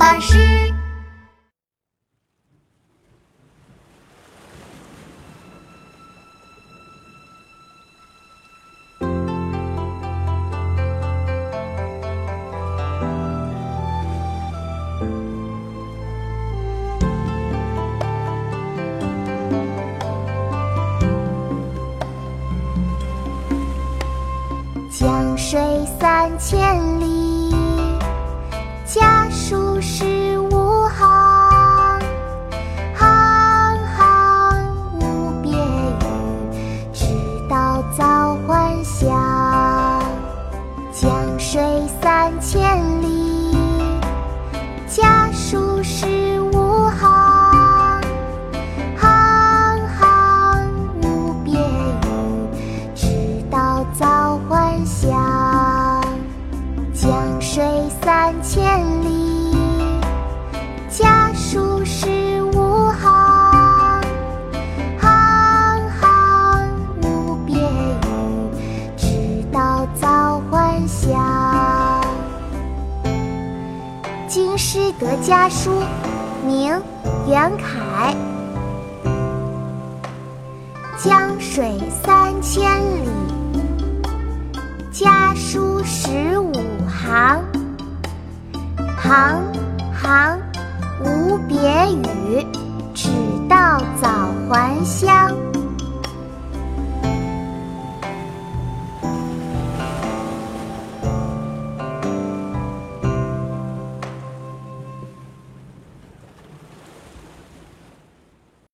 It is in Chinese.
巴士。江水三千里，千里，家书十五行。行行无别语，直到早还乡。江水三千里，京师得家书，明·袁凯。江水三千里，家书十五行。行行无别语，只道早还乡。